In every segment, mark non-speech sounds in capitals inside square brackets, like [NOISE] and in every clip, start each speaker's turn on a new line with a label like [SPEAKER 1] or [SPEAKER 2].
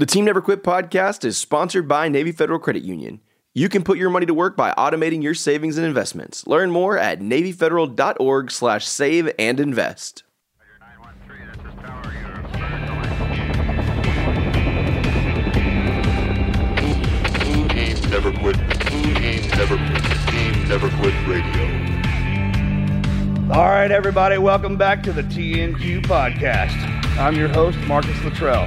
[SPEAKER 1] The Team Never Quit podcast is sponsored by Navy Federal Credit Union. You can put your money to work by automating your savings and investments. Learn more at NavyFederal.org slash save and invest.
[SPEAKER 2] Team Never Quit. Team Never Quit. Team Never Quit Radio.
[SPEAKER 3] All right, everybody, welcome back to the TNQ podcast. I'm your host, Marcus Luttrell.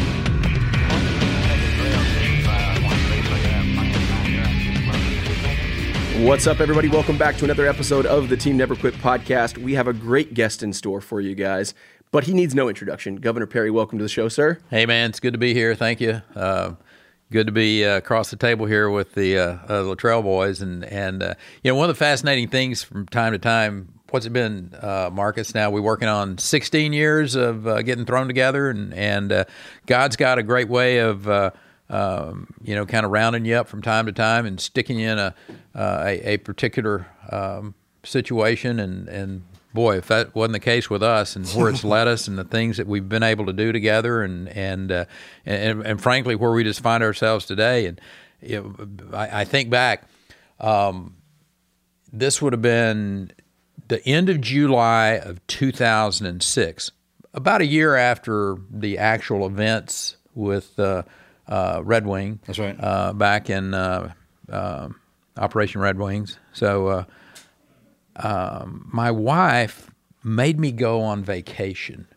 [SPEAKER 1] What's up, everybody? Welcome back to another episode of the Team Never Quit podcast. We have a great guest in store for you guys, but he needs no introduction. Governor Perry, welcome to the show, sir.
[SPEAKER 4] Hey, man, it's good to be here. Thank you. Uh, good to be uh, across the table here with the uh, uh, Luttrell boys, and and uh, you know one of the fascinating things from time to time. What's it been, uh, Marcus? Now we're working on 16 years of uh, getting thrown together, and and God's got a great way of. Um, you know, kind of rounding you up from time to time and sticking you in a uh, a, a particular um, situation, and and boy, if that wasn't the case with us and where it's led us and the things that we've been able to do together and and uh, and, and frankly where we just find ourselves today. And know, I, I think back um, this would have been the end of July of 2006 about a year after the actual events with uh, uh, Red Wing
[SPEAKER 5] That's right.
[SPEAKER 4] uh, back in uh, uh, Operation Red Wings so uh, um, my wife made me go on vacation.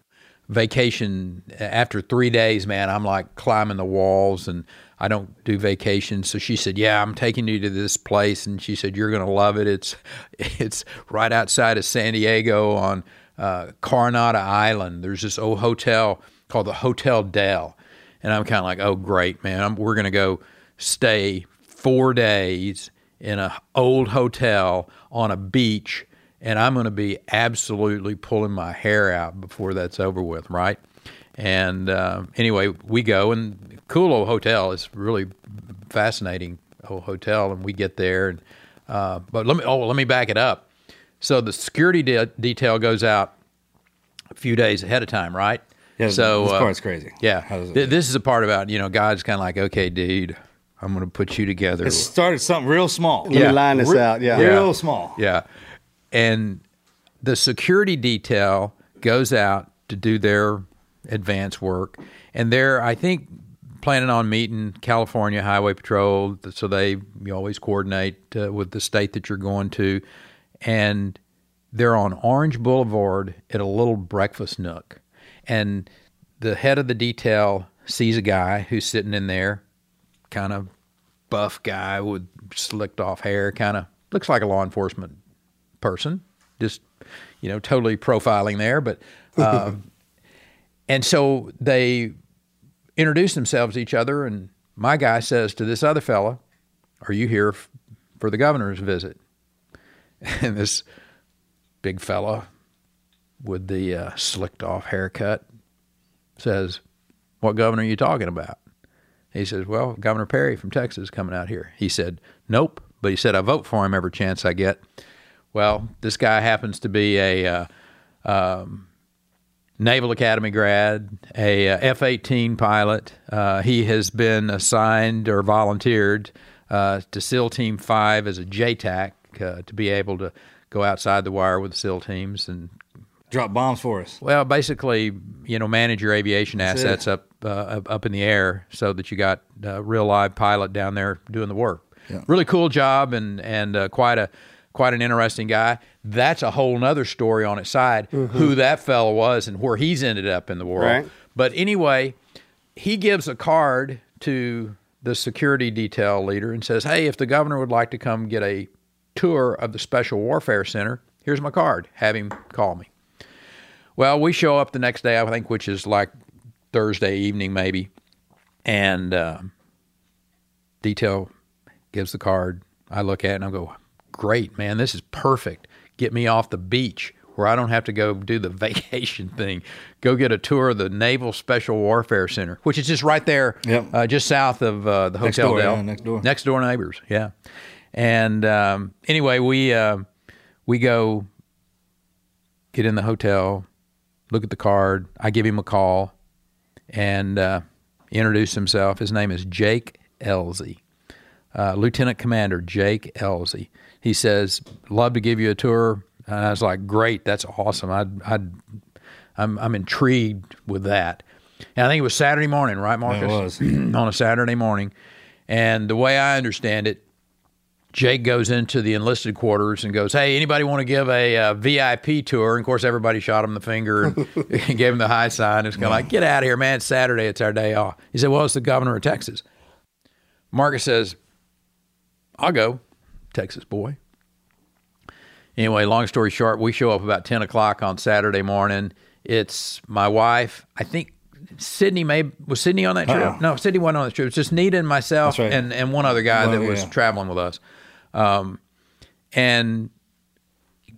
[SPEAKER 4] Vacation after three days, man, I'm like climbing the walls and I don't do vacations. So she said, "Yeah, I'm taking you to this place," and she said, "You're gonna love it. It's [LAUGHS] it's right outside of San Diego on uh, Coronado Island. There's this old hotel called the Hotel Del, and I'm kind of like, oh great, man, I'm, we're gonna go stay four days in a old hotel on a beach and I'm going to be absolutely pulling my hair out before that's over with, right? And uh, anyway, we go and cool old hotel. It's really fascinating old hotel, and we get there. And uh, but let me oh let me back it up. So the security de- detail goes out a few days ahead of time, right?
[SPEAKER 5] Yeah,
[SPEAKER 4] so
[SPEAKER 5] this
[SPEAKER 4] uh,
[SPEAKER 5] part's crazy.
[SPEAKER 4] Yeah,
[SPEAKER 5] How does it-
[SPEAKER 4] Th- this is a part about you know God's kind of like, okay, dude, I'm going to put you together.
[SPEAKER 5] It started something real small.
[SPEAKER 3] Let me line this out. Yeah.
[SPEAKER 5] Real small.
[SPEAKER 4] Yeah. And the security detail goes out to do their advance work. And they're, I think, planning on meeting California Highway Patrol. So they you always coordinate uh, with the state that you're going to. And they're on Orange Boulevard at a little breakfast nook. And the head of the detail sees a guy who's sitting in there, kind of buff guy with slicked off hair, kind of looks like a law enforcement person, just you know, totally profiling there. But [LAUGHS] um, and so they introduce themselves to each other, and my guy says to this other fella, "Are you here f- for the governor's visit?" [LAUGHS] And this big fella with the uh, slicked off haircut says, "What governor are you talking about?" He says, "Well, Governor Perry from Texas is coming out here." He said, "Nope," but he said, "I vote for him every chance I get." Well, this guy happens to be a uh, um, Naval Academy grad, a uh, F 18 pilot. Uh, he has been assigned or volunteered uh, to SEAL Team 5 as a JTAC uh, to be able to go outside the wire with SEAL teams and
[SPEAKER 5] Drop bombs for us.
[SPEAKER 4] well, basically, you know, manage your aviation
[SPEAKER 5] That's
[SPEAKER 4] assets
[SPEAKER 5] it.
[SPEAKER 4] up uh, up- up in the air so that you got a real live pilot down there doing the work.
[SPEAKER 5] Yeah.
[SPEAKER 4] Really cool job and and uh, quite a quite an interesting guy. That's a whole nother story on its side, who that fellow was and where he's ended up in the world.
[SPEAKER 6] Right.
[SPEAKER 4] But anyway, he gives a card to the security detail leader and says, Hey, if the governor would like to come get a tour of the Special Warfare Center, here's my card. Have him call me. Well, we show up the next day, I think, which is like Thursday evening, maybe. And um detail gives the card. I look at it and I go, Great, man, this is perfect. Get me off the beach where I don't have to go do the [LAUGHS] vacation thing. Go get a tour of the Naval Special Warfare Center, which is just right there,
[SPEAKER 5] Yep.
[SPEAKER 4] uh, just south of uh, the
[SPEAKER 5] Next
[SPEAKER 4] Hotel
[SPEAKER 5] door,
[SPEAKER 4] Del.
[SPEAKER 5] yeah, next door.
[SPEAKER 4] Next door neighbors, yeah. And um, anyway, we uh, we go get in the hotel, look at the card. I give him a call, and uh, he introduced himself. His name is Jake Ellzey, uh, Lieutenant Commander Jake Ellzey. He says, "Love to give you a tour." And I was like, "Great, that's awesome. I'd, I'd I'm I'm intrigued with that." And I think it was Saturday morning, right, Marcus?
[SPEAKER 5] It was. [CLEARS THROAT]
[SPEAKER 4] on a Saturday morning, and the way I understand it, Jake goes into the enlisted quarters and goes, "Hey, anybody want to give a uh, VIP tour?" And of course, everybody shot him the finger and [LAUGHS] gave him the high sign. It's kind of like, "Get out of here, man! It's Saturday. It's our day off." He said, "Well, it's the governor of Texas." Marcus says, "I'll go, Texas boy." Anyway, long story short, we show up about ten o'clock on Saturday morning. It's my wife. I think Sydney may was Sydney on that trip.
[SPEAKER 5] Uh-uh.
[SPEAKER 4] No, Sydney wasn't on the trip. It's just Nita and myself
[SPEAKER 5] right.
[SPEAKER 4] and and one other guy
[SPEAKER 5] One,
[SPEAKER 4] that was
[SPEAKER 5] yeah.
[SPEAKER 4] traveling with us. Um, and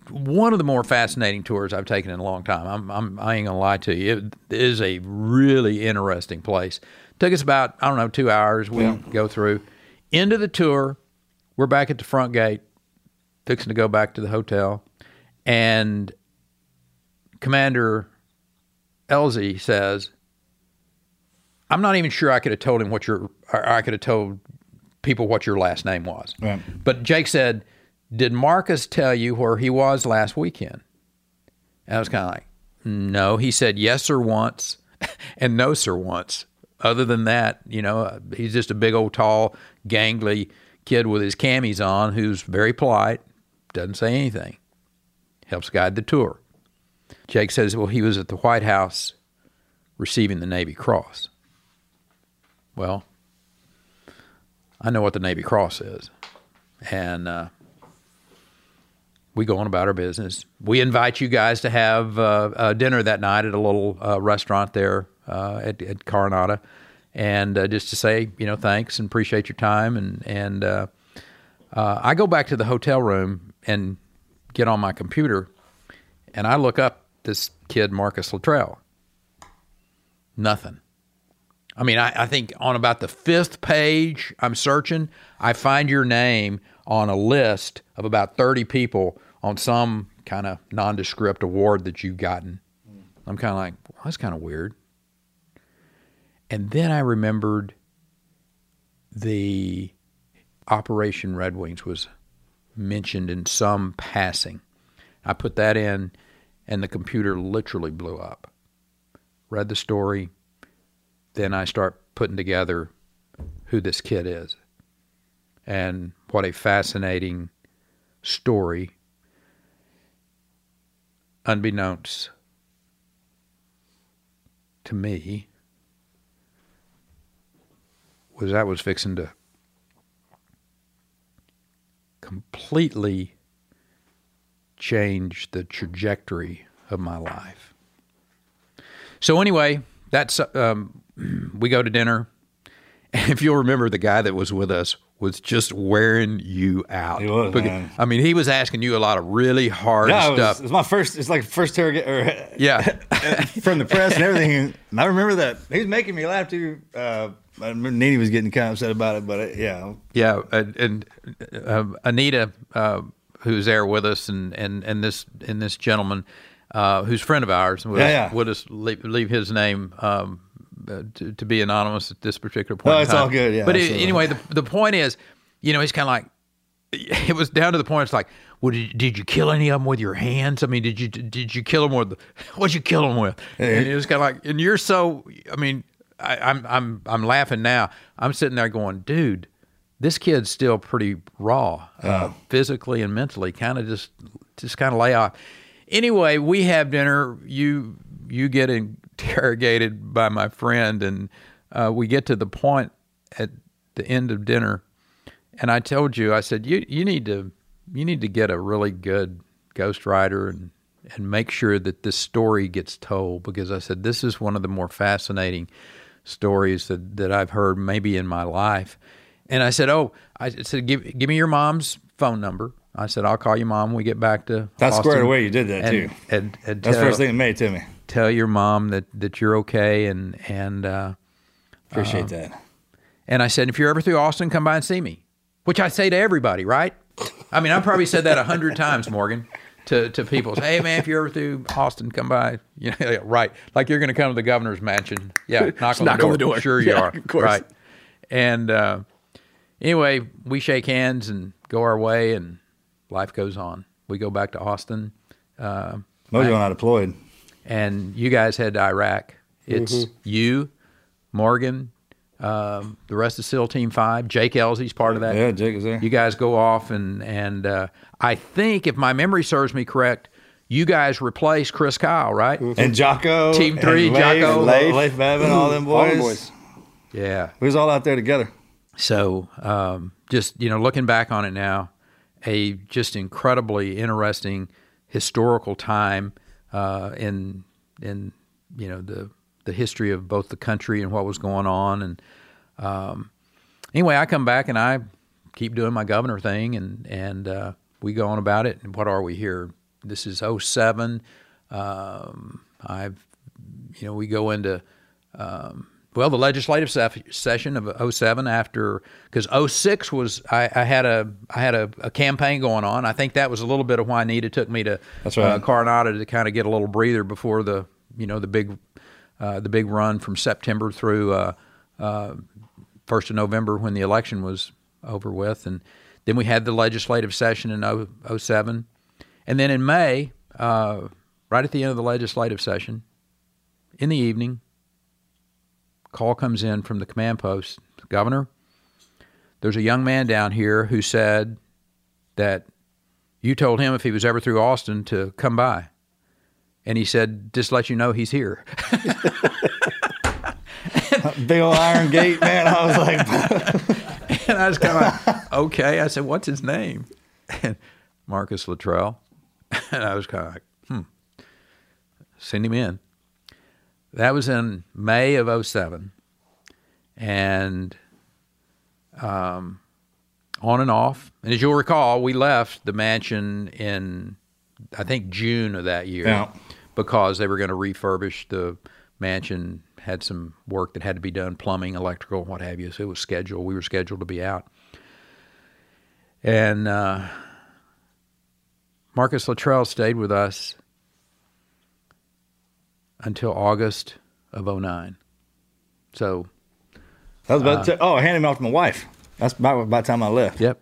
[SPEAKER 4] one of the more fascinating tours I've taken in a long time. I'm, I'm I ain't gonna lie to you. It is a really interesting place. Took us about I don't know two hours. We go through End of the tour. We're back at the front gate, fixing to go back to the hotel, and Commander Ellzey says, "I'm not even sure I could have told him what your or I could have told people what your last name was."
[SPEAKER 5] Right.
[SPEAKER 4] But Jake said, "Did Marcus tell you where he was last weekend?" And I was kind of like, "No." He said, "Yes, sir, once," [LAUGHS] and "No, sir, once." Other than that, you know, he's just a big old, tall, gangly kid with his camis on, who's very polite, doesn't say anything, helps guide the tour. Jake says, "Well, he was at the White House receiving the Navy Cross." Well, I know what the Navy Cross is, and uh, we go on about our business. We invite you guys to have uh, uh, dinner that night at a little uh, restaurant there uh, at, at Coronado, and uh, just to say, you know, thanks and appreciate your time. And and I go back to the hotel room and get on my computer, and I look up this kid Marcus Luttrell. Nothing. I mean, I, I think on about the fifth page I'm searching, I find your name on a list of about 30 people on some kind of nondescript award that you've gotten. I'm kind of like, well, that's kind of weird. And then I remembered the Operation Red Wings was mentioned in some passing. I put that in, and the computer literally blew up. Read the story, then I start putting together who this kid is and what a fascinating story, unbeknownst to me, was that was fixing to completely change the trajectory of my life. So anyway, that's um, [CLEARS THROAT] we go to dinner. And if you'll remember, the guy that was with us was just wearing you out.
[SPEAKER 5] He was,
[SPEAKER 4] Because-
[SPEAKER 5] man.
[SPEAKER 4] I mean, he was asking you a lot of really hard
[SPEAKER 5] Yeah, it was,
[SPEAKER 4] stuff.
[SPEAKER 5] it was my first. It's like first target or [LAUGHS]
[SPEAKER 4] yeah, [LAUGHS]
[SPEAKER 5] from the press and everything. And I remember that he was making me laugh too. Uh, I remember Nene was getting kind of upset about it, but uh, yeah,
[SPEAKER 4] yeah. And, and uh, Anita, uh, who's there with us, and and and this and this gentleman, uh, who's a friend of ours, would,
[SPEAKER 5] Yeah,
[SPEAKER 4] us,
[SPEAKER 5] yeah.
[SPEAKER 4] would us leave, leave his name. Um, to, to be anonymous at this particular point.
[SPEAKER 5] No,
[SPEAKER 4] in
[SPEAKER 5] it's
[SPEAKER 4] time.
[SPEAKER 5] all good, yeah,
[SPEAKER 4] but it- anyway, the the point is, you know, he's kind of like, [LAUGHS] it was down to the point. It's like, well, did, did you kill any of them with your hands? I mean, did you did you kill them with [LAUGHS] what'd you kill them with? And it was kind of like, and you're so. I mean, I, I'm I'm I'm laughing now. I'm sitting there going, dude, this kid's still pretty raw, uh, physically and mentally. Kind of just just kind of lay off. Anyway, we have dinner. You you get interrogated by my friend, and uh, we get to the point at the end of dinner, and I told you, I said, you you need to you need to get a really good ghostwriter and and make sure that this story gets told because I said this is one of the more fascinating stories that, that I've heard maybe in my life. And I said, "Oh, I said give give me your mom's phone number." I said, "I'll call your mom when we get back to."
[SPEAKER 5] That's
[SPEAKER 4] Austin,
[SPEAKER 5] squared away. You did that
[SPEAKER 4] and,
[SPEAKER 5] too.
[SPEAKER 4] And, and
[SPEAKER 5] That's the
[SPEAKER 4] tell,
[SPEAKER 5] first thing that made to me.
[SPEAKER 4] Tell your mom that that you're okay and and uh,
[SPEAKER 5] Appreciate that.
[SPEAKER 4] and I said, if you're ever through Austin, come by and see me, which I say to everybody, right? I mean, I probably said that a hundred times, Morgan, to, to people. Say, hey, man, if you're ever through Austin, come by. [LAUGHS] You know, yeah, [LAUGHS] right. Like you're going to come to the governor's mansion. Yeah, [LAUGHS] knock, on,
[SPEAKER 1] knock
[SPEAKER 4] the door.
[SPEAKER 1] on the door.
[SPEAKER 4] Sure you
[SPEAKER 1] Yeah,
[SPEAKER 4] are.
[SPEAKER 1] of course.
[SPEAKER 4] Right. And uh, anyway, we shake hands and go our way, and life goes on. We go back to Austin,
[SPEAKER 5] Mojo and I deployed.
[SPEAKER 4] And you guys head to Iraq. It's
[SPEAKER 1] Mm-hmm.
[SPEAKER 4] you, Morgan, um, the rest of SEAL Team Five. Jake Ellzey's part of that.
[SPEAKER 5] Yeah, Jake is there.
[SPEAKER 4] You guys go off and and uh, I think if my memory serves me correct, you guys replace Chris Kyle, right?
[SPEAKER 5] and Jocko.
[SPEAKER 4] Team
[SPEAKER 5] and
[SPEAKER 4] three,
[SPEAKER 5] Leif,
[SPEAKER 4] Jocko.
[SPEAKER 5] Leif, Leif Babin, all them
[SPEAKER 1] All
[SPEAKER 5] boys.
[SPEAKER 1] the boys.
[SPEAKER 4] Yeah.
[SPEAKER 5] We was all out there together.
[SPEAKER 4] So um, just you know, looking back on it now, a just incredibly interesting historical time uh, in in you know the the history of both the country and what was going on. And um, anyway, I come back and I keep doing my governor thing, and and uh, we go on about it. And what are we here? This is 07. Um, I've you know we go into um, well, the legislative session of 07 after because 06 was I, I had a I had a, a campaign going on. I think that was a little bit of why Nita took me to
[SPEAKER 5] That's right.
[SPEAKER 4] uh, Coronado to kind of get a little breather before the you know the big uh, the big run from September through uh, uh, first of November when the election was over with, and then we had the legislative session in 0- 07. and then in May, uh, right at the end of the legislative session, in the evening, call comes in from the command post Governor, there's a young man down here who said that you told him if he was ever through Austin to come by. And he said, just let you know he's here. [LAUGHS]
[SPEAKER 5] Big old Iron Gate, man. I was like, [LAUGHS]
[SPEAKER 4] and I was kind of like, okay. I said, what's his name? And Marcus Luttrell. [LAUGHS] And I was kind of like, hmm, send him in. That was in May of 07. And um, on and off. And as you'll recall, we left the mansion in, I think, June of that year
[SPEAKER 5] Yeah.
[SPEAKER 4] because they were going to refurbish the mansion, had some work that had to be done, plumbing, electrical, what have you. So it was scheduled. We were scheduled to be out. And uh, Marcus Luttrell stayed with us until August of 09. So,
[SPEAKER 5] that was about uh, to, oh, I handed him off to my wife. That's about, about the time I left.
[SPEAKER 4] yep.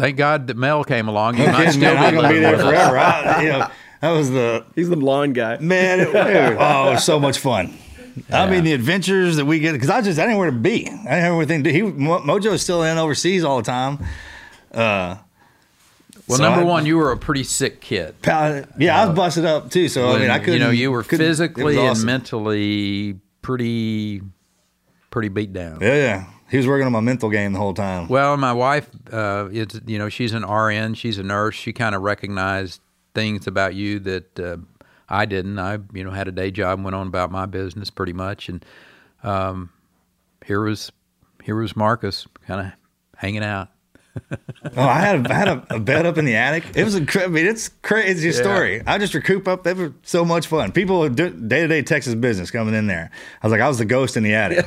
[SPEAKER 4] Thank God that Mel came along. You might still
[SPEAKER 5] man, I'm gonna be there forever. I, you know, that was the
[SPEAKER 1] He's the blonde guy.
[SPEAKER 5] man. It, [LAUGHS] oh, it was so much fun. I mean, the adventures that we get because I just I didn't know where to be. I didn't have everything. To, he Mo- Mojo is still in overseas all the time. Uh,
[SPEAKER 4] Well,
[SPEAKER 5] So
[SPEAKER 4] number
[SPEAKER 5] I-
[SPEAKER 4] one, you were a pretty sick kid.
[SPEAKER 5] pal- yeah, I was busted up too. So I mean, I couldn't.
[SPEAKER 4] You know, you were
[SPEAKER 5] couldn't- it was
[SPEAKER 4] physically and mentally pretty, pretty beat down.
[SPEAKER 5] Yeah, yeah. He was working on my mental game the whole time.
[SPEAKER 4] Well, my wife, uh, it's you know, she's an RN, she's a nurse. She kind of recognized things about you that uh, I didn't. I you know had a day job, went on about my business pretty much, and um, here was here was Marcus, kind of hanging out.
[SPEAKER 5] Oh, I had a, I had a, a bed up in the attic. It was a mean, it's crazy story. I just recoup up. They were so much fun. People day to day Texas business coming in there. I was like, I was the ghost in the attic.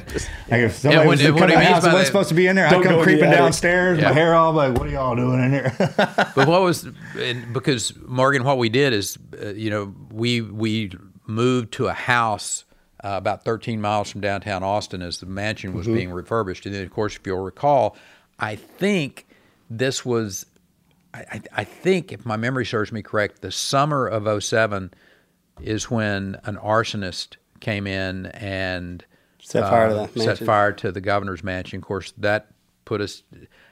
[SPEAKER 5] like if somebody
[SPEAKER 4] when-
[SPEAKER 5] was to
[SPEAKER 4] what
[SPEAKER 5] come
[SPEAKER 4] he
[SPEAKER 5] to my
[SPEAKER 4] means
[SPEAKER 5] house
[SPEAKER 4] by
[SPEAKER 5] wasn't supposed to be in there, I'd come creeping downstairs.
[SPEAKER 4] Yeah.
[SPEAKER 5] My hair all like, what are y'all doing in here? [LAUGHS]
[SPEAKER 4] But what was and because Morgan, what we did is, uh, you know, we we moved to a house uh, about 13 miles from downtown Austin as the mansion was being refurbished, and then of course, if you'll recall, I think this was, I, I, think if my memory serves me correct, the summer of 07 is when an arsonist came in and
[SPEAKER 7] Set fire to
[SPEAKER 4] uh,
[SPEAKER 7] the
[SPEAKER 4] set fire to the governor's mansion. Of course, that put us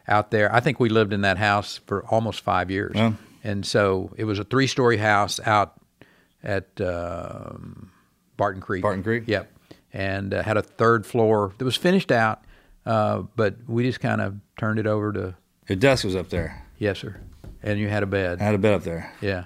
[SPEAKER 4] out there. I think we lived in that house for almost five years,
[SPEAKER 5] Wow.
[SPEAKER 4] and so it was a three-story house out at um, Barton Creek.
[SPEAKER 5] Barton Creek?
[SPEAKER 4] Yep, and uh, had a third floor that was finished out, uh, but we just kind of turned it over to
[SPEAKER 5] Your desk was up there.
[SPEAKER 4] yes, sir. And you had a bed.
[SPEAKER 5] I had a bed up there.
[SPEAKER 4] Yeah.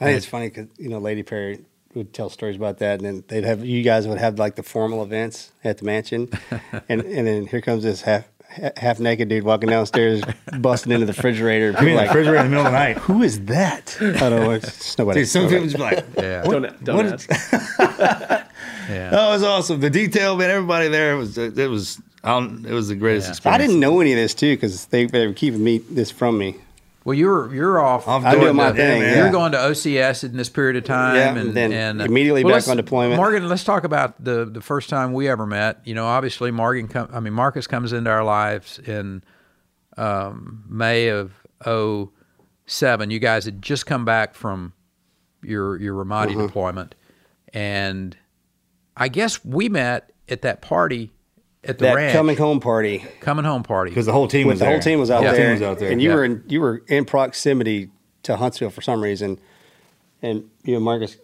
[SPEAKER 7] I think it's funny because you know Lady Perry would tell stories about that, and then they'd have you guys would have like the formal events at the mansion, [LAUGHS] and and then here comes this half half naked dude walking downstairs, busting into the refrigerator.
[SPEAKER 5] I mean,
[SPEAKER 7] People
[SPEAKER 5] the
[SPEAKER 7] like,
[SPEAKER 5] refrigerator in the middle of the night. Who is that? [LAUGHS]
[SPEAKER 7] I don't know, it's just nobody.
[SPEAKER 5] Dude, some people just be like,
[SPEAKER 4] Yeah.
[SPEAKER 1] Don't, don't
[SPEAKER 5] what
[SPEAKER 1] ask. [LAUGHS]
[SPEAKER 4] Yeah.
[SPEAKER 5] Oh, it was awesome. The detail, man. Everybody there was it was I don't, it was the greatest
[SPEAKER 4] Yeah.
[SPEAKER 5] experience.
[SPEAKER 7] I didn't know any of this too because they, they were keeping me this from me.
[SPEAKER 4] Well, you're you're off.
[SPEAKER 5] I'm
[SPEAKER 7] I'm doing my thing,
[SPEAKER 5] man.
[SPEAKER 4] You're going to OCS in this period of time,
[SPEAKER 7] Yeah,
[SPEAKER 4] and,
[SPEAKER 7] and then
[SPEAKER 4] and, uh,
[SPEAKER 7] immediately back on deployment.
[SPEAKER 4] Morgan, let's talk about the the first time we ever met. You know, obviously, Morgan. Come, I mean, Marcus comes into our lives in um, May of 07. You guys had just come back from your your Ramadi
[SPEAKER 7] Mm-hmm.
[SPEAKER 4] deployment, and I guess we met at that party at the
[SPEAKER 7] That
[SPEAKER 4] ranch,
[SPEAKER 7] coming home party
[SPEAKER 4] coming home party.
[SPEAKER 5] because the whole team
[SPEAKER 7] with
[SPEAKER 5] was
[SPEAKER 7] the
[SPEAKER 5] there.
[SPEAKER 7] whole team was out
[SPEAKER 5] The
[SPEAKER 7] there,
[SPEAKER 5] team was out there.
[SPEAKER 7] and you
[SPEAKER 4] Yeah.
[SPEAKER 7] were in, you were in proximity to Huntsville for some reason, and you and Marcus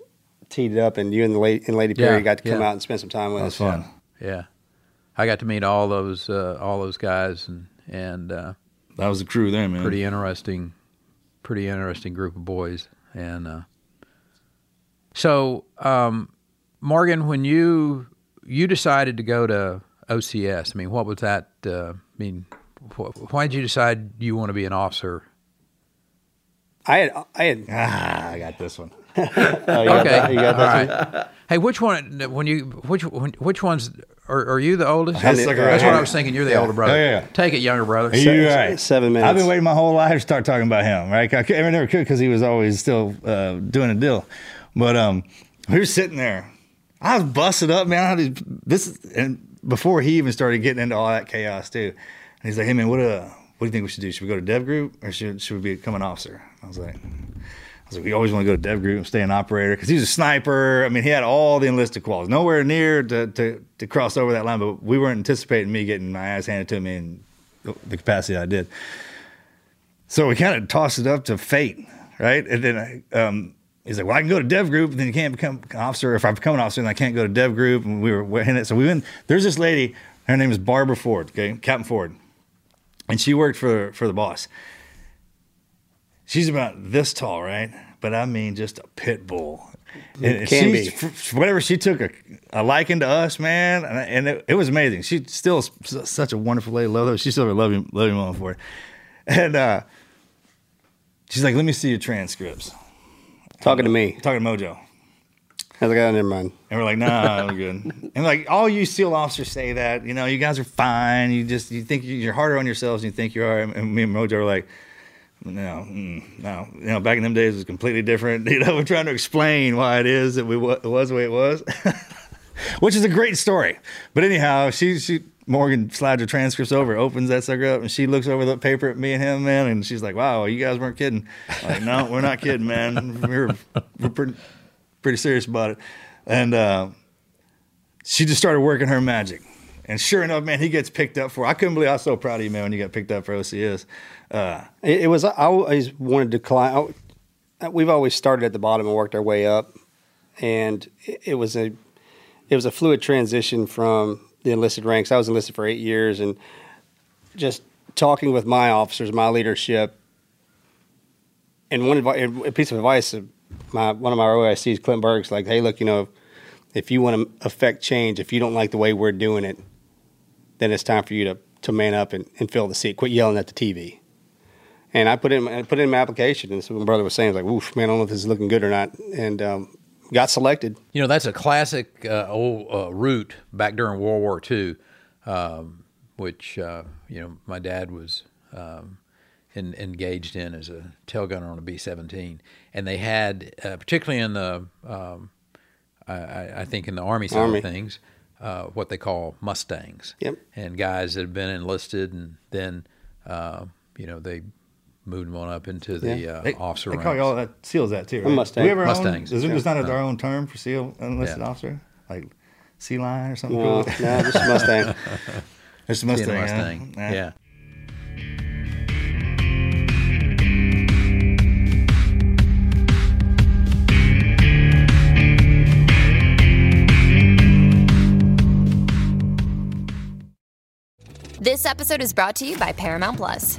[SPEAKER 7] teed it up, and you and the lady and Lady Perry
[SPEAKER 4] Yeah,
[SPEAKER 7] got to come
[SPEAKER 4] yeah.
[SPEAKER 7] out and spend some time with
[SPEAKER 5] that was
[SPEAKER 7] us.
[SPEAKER 5] fun.
[SPEAKER 4] Yeah, I got to meet all those uh, all those guys, and and. Uh,
[SPEAKER 5] That was the crew there, man.
[SPEAKER 4] pretty interesting, pretty interesting group of boys. And uh, so, um, Morgan, when you you decided to go to OCS, I mean, what was that? Uh, I mean, wh- why did you decide you want to be an officer?
[SPEAKER 7] I had I had
[SPEAKER 5] Ah, I got this one. [LAUGHS]
[SPEAKER 7] oh, you got
[SPEAKER 4] Okay,
[SPEAKER 7] that? You got that
[SPEAKER 4] right. Hey, which one? When you which when, which ones are, are you the oldest?
[SPEAKER 5] That's like
[SPEAKER 4] That's what I was thinking. You're the older brother.
[SPEAKER 5] Oh, yeah, yeah.
[SPEAKER 4] Take it, younger brother.
[SPEAKER 5] Are you right?
[SPEAKER 7] seven minutes.
[SPEAKER 5] I've been waiting my whole life to start talking about him. Right? I, could, I never could because he was always still uh, doing a deal. But um, we were sitting there. I was busted up, man. I had these- this is- and before he even started getting into all that chaos too. And he's like, "Hey, man, what uh, what do you think we should do? Should we go to Dev Group or should should we become an officer?" I was like. I was like, we always want to go to Dev Group and stay an operator because he was a sniper. I mean, he had all the enlisted qualities. Nowhere near to, to, to cross over that line, but we weren't anticipating me getting my ass handed to me in the capacity I did. So we kind of tossed it up to fate, right? And then I, um, he's like, "Well, I can go to Dev Group, and then you can't become an officer. If I become an officer, then I can't go to Dev Group." And we were in it. So we went. There's this lady. Her name is Barbara Ford. Okay, Captain Ford, and she worked for for the boss. She's about this tall, right? But I mean, just a pit bull. And
[SPEAKER 7] Can
[SPEAKER 5] she's-
[SPEAKER 7] be.
[SPEAKER 5] whatever she took a, a liking to us, man, and, and it, it was amazing. She's still such a wonderful lady. Love her. She's still a loving, loving mom for it. And uh, she's like, "Let me see your transcripts."
[SPEAKER 7] Talking to me.
[SPEAKER 5] Talking to Mojo,
[SPEAKER 7] I was like, oh, never mind.
[SPEAKER 5] and we're like, "Nah, we're [LAUGHS] good." And like all you SEAL officers say that, you know, you guys are fine. You just you think you're harder on yourselves than you think you are. And me and Mojo are like. No, mm, no. You know, back in them days, it was completely different. [LAUGHS] You know, we're trying to explain why it is that we it was the way it was, [LAUGHS] which is a great story. But anyhow, she she Morgan slides her transcripts over, opens that sucker up, and she looks over the paper at me and him, man, and she's like, "Wow, you guys weren't kidding." I'm like, no, we're not kidding, man. We're we're pretty pretty serious about it. And uh, she just started working her magic. And sure enough, man, he gets picked up for. I couldn't believe I was so proud of you, man, when you got picked up for OCS. Uh,
[SPEAKER 7] It, it was. I always wanted to climb. I, we've always started at the bottom and worked our way up, and it, it was a it was a fluid transition from the enlisted ranks. I was enlisted for eight years, and just talking with my officers, my leadership, and one advi- a piece of advice my one of my OICs, Clint Berg's like, "Hey, look, you know, if you want to affect change, if you don't like the way we're doing it, then it's time for you to to man up and, and fill the seat. Quit yelling at the TV." And I put in I put in my application, and so my brother was saying, "Like, oof, man, I don't know if this is looking good or not." And um, got selected.
[SPEAKER 4] You know, that's a classic uh, old uh, route back during World War II, um, which, uh, you know, my dad was um, in, engaged in as a tail gunner on a B 17. And they had, uh, particularly in the, um, I- I, I think in the Army side
[SPEAKER 7] Army.
[SPEAKER 4] of things, uh, what they call Mustangs.
[SPEAKER 7] Yep.
[SPEAKER 4] And guys that have been enlisted and then, uh, you know, they moved them on up into the
[SPEAKER 7] Yeah.
[SPEAKER 4] uh,
[SPEAKER 5] they,
[SPEAKER 4] officer
[SPEAKER 5] they
[SPEAKER 4] ranks.
[SPEAKER 5] call y'all that SEALs that too, right?
[SPEAKER 7] Mustang.
[SPEAKER 5] Do we ever
[SPEAKER 4] Mustangs.
[SPEAKER 5] Own, is there just not
[SPEAKER 4] Yeah.
[SPEAKER 5] our own term for SEAL enlisted
[SPEAKER 4] Yeah.
[SPEAKER 5] officer, like Sea Lion or something?
[SPEAKER 7] No,
[SPEAKER 5] cool?
[SPEAKER 7] no, just Mustang. [LAUGHS]
[SPEAKER 5] It's a
[SPEAKER 4] Being
[SPEAKER 5] Mustang.
[SPEAKER 4] a
[SPEAKER 5] huh?
[SPEAKER 4] Mustang. Yeah.
[SPEAKER 8] This episode is brought to you by Paramount Plus.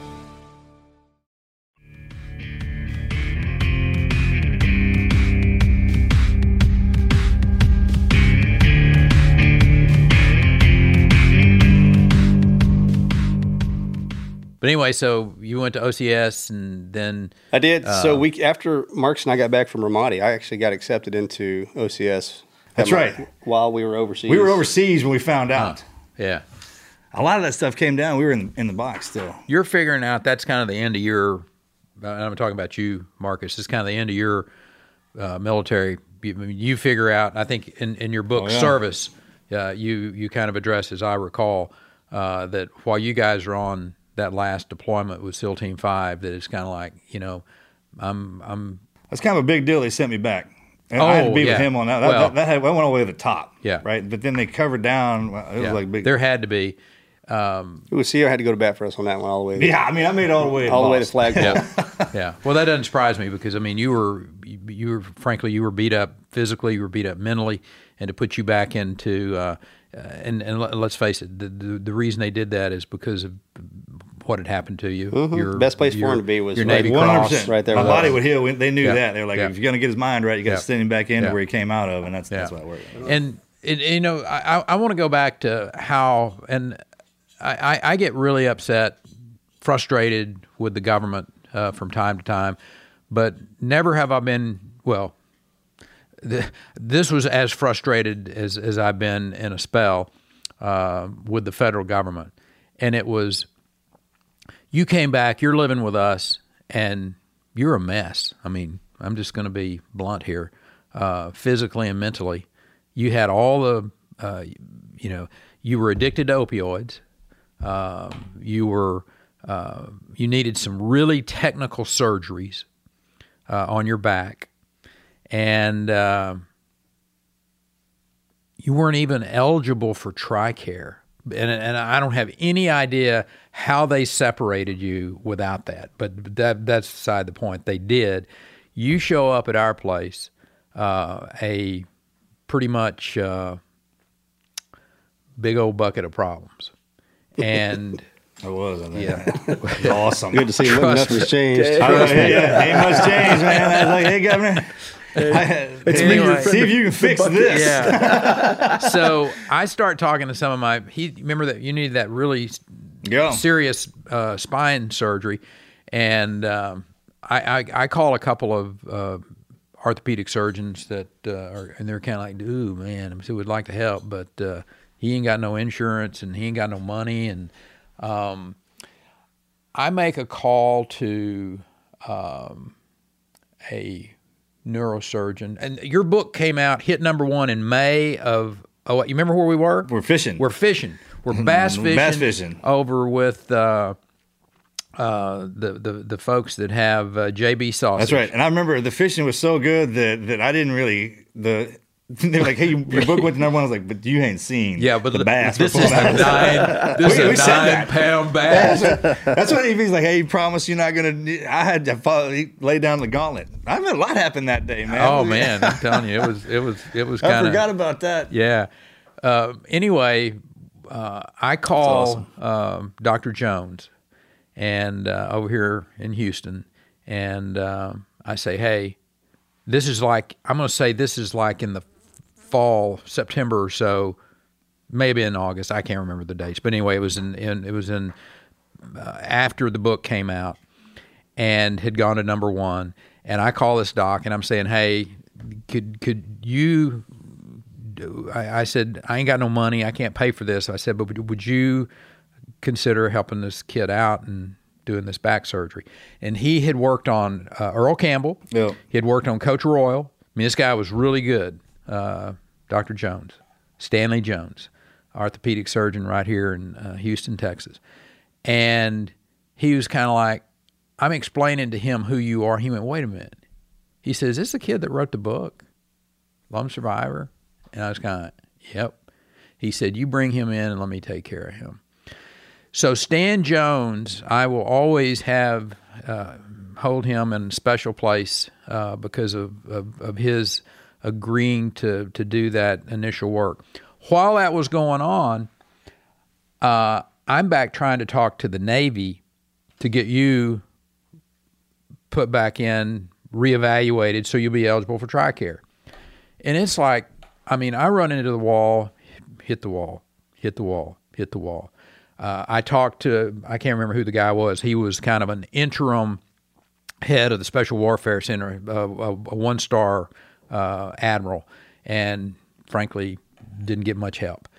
[SPEAKER 4] But anyway, so you went to OCS and then
[SPEAKER 7] I did.
[SPEAKER 4] Uh,
[SPEAKER 7] so week after Marks and I got back from Ramadi, I actually got accepted into OCS.
[SPEAKER 5] That's
[SPEAKER 7] Um,
[SPEAKER 5] right.
[SPEAKER 7] While we were overseas,
[SPEAKER 5] We were overseas when we found out.
[SPEAKER 4] yeah,
[SPEAKER 5] A lot of that stuff came down. We were in, in the box still.
[SPEAKER 4] you're figuring out that's kind of the end of your. and I'm talking about you, Marcus. It's kind of the end of your uh, military. You, I mean, you figure out. I think in, in your book
[SPEAKER 5] Oh, yeah.
[SPEAKER 4] Service, uh, you you kind of address, as I recall, uh, that while you guys are on that last deployment with SEAL Team Five, that it's kind of like you know, I'm I'm
[SPEAKER 5] That's kind of a big deal. They sent me back. And I had to
[SPEAKER 4] Oh,
[SPEAKER 5] be
[SPEAKER 4] yeah.
[SPEAKER 5] with him on that. That,
[SPEAKER 4] Well-
[SPEAKER 5] that, that, had, that went all the way to the top.
[SPEAKER 4] Yeah.
[SPEAKER 5] Right. But then they covered down. It was
[SPEAKER 4] yeah,
[SPEAKER 5] like big.
[SPEAKER 4] there had to be.
[SPEAKER 7] It was CEO had to go to bat for us on that one all the way.
[SPEAKER 5] Yeah. I mean, I made it all the way.
[SPEAKER 7] all the way to
[SPEAKER 5] Boston.
[SPEAKER 7] Flagpole.
[SPEAKER 4] yeah, yeah. Well, that doesn't surprise me because I mean, you were you, you were frankly you were beat up physically, you were beat up mentally, and to put you back into uh, uh, and and let- let's face it, the, the the reason they did that is because of what had happened to you. Your
[SPEAKER 7] Best place for him to be was
[SPEAKER 4] your
[SPEAKER 7] right-
[SPEAKER 4] Navy
[SPEAKER 5] 100%.
[SPEAKER 4] Cross.
[SPEAKER 7] right there
[SPEAKER 5] My body
[SPEAKER 7] us.
[SPEAKER 5] would heal. They knew
[SPEAKER 4] Yeah.
[SPEAKER 5] that. They were like,
[SPEAKER 4] Yeah.
[SPEAKER 5] if you're going to get his mind right, you got to
[SPEAKER 4] Yeah.
[SPEAKER 5] send him back into
[SPEAKER 4] Yeah.
[SPEAKER 5] where he came out of. And that's, that's
[SPEAKER 4] Yeah.
[SPEAKER 5] why it worked.
[SPEAKER 4] And it, you know, I, I- I want to go back to how, and I, I, I get really upset, frustrated with the government uh, from time to time, but never have I been well. The, this was as frustrated as, as I've been in a spell uh, with the federal government, and it was you came back, you're living with us, and you're a mess. I mean, I'm just going to be blunt here, uh, physically and mentally. You had all the, uh, you know, you were addicted to opioids. Um, you were, uh, you needed some really technical surgeries uh, on your back, and uh, you weren't even eligible for TRICARE. And, and I don't have any idea how they separated you without that, but that that's beside the point. They did. You show up at our place, uh, a pretty much uh, big old bucket of problems, and [LAUGHS]
[SPEAKER 5] I was. I think.
[SPEAKER 4] yeah, [LAUGHS]
[SPEAKER 5] It was awesome.
[SPEAKER 7] Good to see look, nothing's changed.
[SPEAKER 5] I don't yeah, ain't much change, man. I was like, hey, governor. It's
[SPEAKER 4] me, friend,
[SPEAKER 5] see if you can fix this.
[SPEAKER 4] yeah. [LAUGHS] so I start talking to some of my. He remember that you needed that really
[SPEAKER 5] Yeah.
[SPEAKER 4] serious uh, spine surgery, and um, I, I I call a couple of uh, orthopedic surgeons that uh, are, and they're kind of like, ooh man, who would like to help, but uh, he ain't got no insurance and he ain't got no money, and um, I make a call to um, a neurosurgeon, and your book came out, hit number one in May of. Oh, what, you remember where we were?
[SPEAKER 5] We're fishing.
[SPEAKER 4] We're fishing. We're bass fishing.
[SPEAKER 5] Bass fishing.
[SPEAKER 4] over with uh, uh, the, the the folks that have uh, JB sausage.
[SPEAKER 5] That's right. And I remember the fishing was so good that, that I didn't really the. [LAUGHS] They were like, "Hey, your book went to number one." I was like, "But you ain't seen."
[SPEAKER 4] Yeah, but
[SPEAKER 5] the bass. [LAUGHS]
[SPEAKER 4] This is a nine. This
[SPEAKER 5] We- we
[SPEAKER 4] is a
[SPEAKER 5] said
[SPEAKER 4] nine pound [LAUGHS] bass.
[SPEAKER 5] That's what he he's like. Hey, you promise you're not gonna. I had to follow, laid down the gauntlet. I mean, a lot happened that day, man.
[SPEAKER 4] oh man, I'm telling you, it was it was it was
[SPEAKER 5] I forgot about that.
[SPEAKER 4] yeah. Uh, anyway, uh, I call um, Dr. Jones, and uh, over here in Houston, and um, I say, hey, this is like I'm going to say this is like in the fall, September or so, maybe in August. I can't remember the dates, but anyway, it was in, in it was in uh, after the book came out and had gone to number one. And I call this doc and I'm saying, hey, could could you? do- I, I said I ain't got no money. I can't pay for this. I said, but would, would you consider helping this kid out and doing this back surgery? And he had worked on uh, Earl Campbell.
[SPEAKER 5] Yeah.
[SPEAKER 4] He had worked on Coach Royal. I mean, this guy was really good. Uh, Dr. Jones, Stanley Jones, orthopedic surgeon right here in uh, Houston, Texas. And he was kind of like, I'm explaining to him who you are. He went, wait a minute. He says, Is this the kid that wrote the book, Lone Survivor? And I was kind of, yep. He said, You bring him in and let me take care of him. So Stan Jones, I will always have uh, hold him in a special place uh, because of, of, of his agreeing to to do that initial work. While that was going on, uh, I'm back trying to talk to the Navy to get you put back in, reevaluated, so you'll be eligible for TRICARE. And it's like, I mean, I run into the wall, hit the wall, hit the wall, hit the wall. Uh, I talked to, I can't remember who the guy was. He was kind of an interim head of the Special Warfare Center, a, a one star uh, admiral, and frankly, didn't get much help. [SIGHS]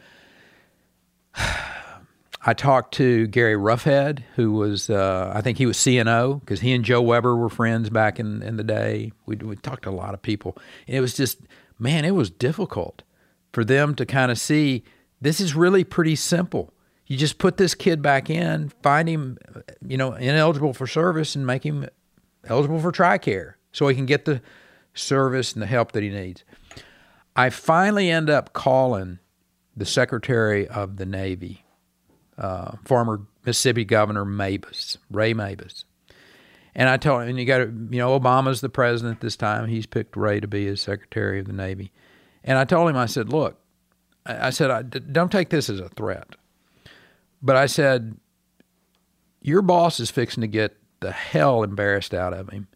[SPEAKER 4] I talked to Gary Roughead, who was, uh, I think he was CNO, because he and Joe Weber were friends back in, in the day. We, we talked to a lot of people. And it was just, man, it was difficult for them to kind of see this is really pretty simple. You just put this kid back in, find him, you know, ineligible for service, and make him eligible for TRICARE so he can get the service and the help that he needs. I finally end up calling the Secretary of the Navy, uh, former Mississippi Governor Mabus, Ray Mabus. And I told him, and you got to, you know, Obama's the president this time. He's picked Ray to be his Secretary of the Navy. And I told him, I said, look, I said, I, don't take this as a threat. But I said, your boss is fixing to get the hell embarrassed out of him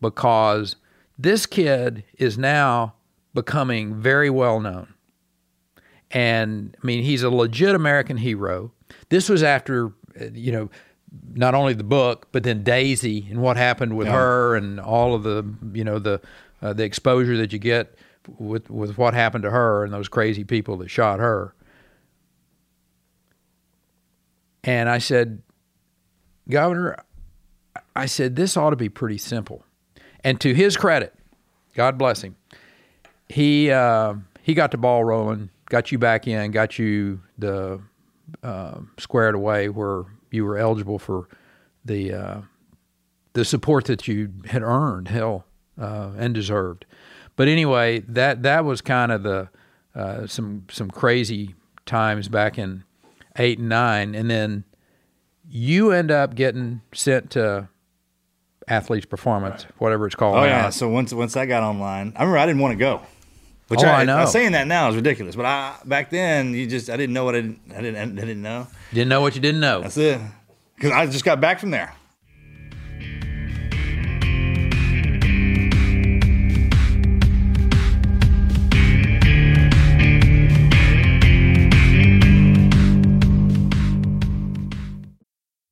[SPEAKER 4] because this kid is now becoming very well known. And I mean, he's a legit American hero. This was after, uh, you know, not only the book, but then Daisy and what happened with her and all of the, you know, the uh, the exposure that you get with with what happened to her and those crazy people that shot her. And I said, Governor, I said, this ought to be pretty simple. And to his credit, God bless him, he uh, he got the ball rolling, got you back in, got you the uh, squared away where you were eligible for the uh, the support that you had earned, hell, uh, and deserved. But anyway, that that was kind of the uh, some some crazy times back in eight and nine, and then you end up getting sent to athletes performance, whatever it's called.
[SPEAKER 5] Oh
[SPEAKER 4] now.
[SPEAKER 5] yeah. So once once I got online, I remember I didn't want to go. Which
[SPEAKER 4] Oh,
[SPEAKER 5] I,
[SPEAKER 4] I know.
[SPEAKER 5] saying that now is ridiculous, but I back then you just I didn't know what I didn't I didn't I didn't know.
[SPEAKER 4] Didn't know what you didn't know.
[SPEAKER 5] That's it. Because I just got back from there.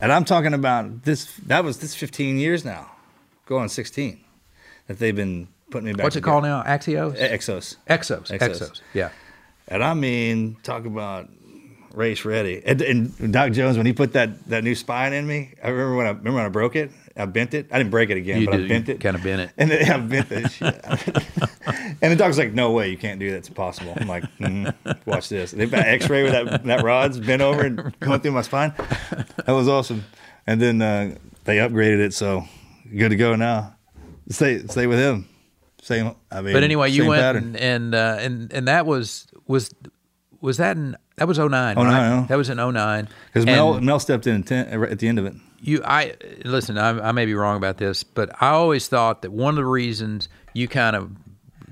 [SPEAKER 5] And I'm talking about this. That was this 15 years now, going 16, that they've been putting me back.
[SPEAKER 4] What's it
[SPEAKER 5] together.
[SPEAKER 4] called now? Axios?
[SPEAKER 5] Exos.
[SPEAKER 4] Exos. Exos. Yeah.
[SPEAKER 5] And I mean, talk about race ready. And, and Doc Jones, when he put that, that new spine in me, I remember when I remember when I broke it. I bent it. I didn't break it again,
[SPEAKER 4] You
[SPEAKER 5] but I bent
[SPEAKER 4] you
[SPEAKER 5] it.
[SPEAKER 4] kinda bent it. [LAUGHS]
[SPEAKER 5] And then I bent the shit. [LAUGHS] and the doc's like, "No way, you can't do that. It's impossible." I'm like, mm, "Watch this." They've got X-ray with that that rod's bent over and going through my spine. That was awesome. And then uh, they upgraded it, so good to go now. Stay stay with him. Same. I mean,
[SPEAKER 4] But anyway, you went
[SPEAKER 5] pattern.
[SPEAKER 4] and and, uh, and and that was was was that in that was 09,
[SPEAKER 5] 09,
[SPEAKER 4] right? That was in 09.
[SPEAKER 5] Because Mel, Mel stepped in at ten- at the end of it.
[SPEAKER 4] you I listen, I, I may be wrong about this, but I always thought that one of the reasons you kind of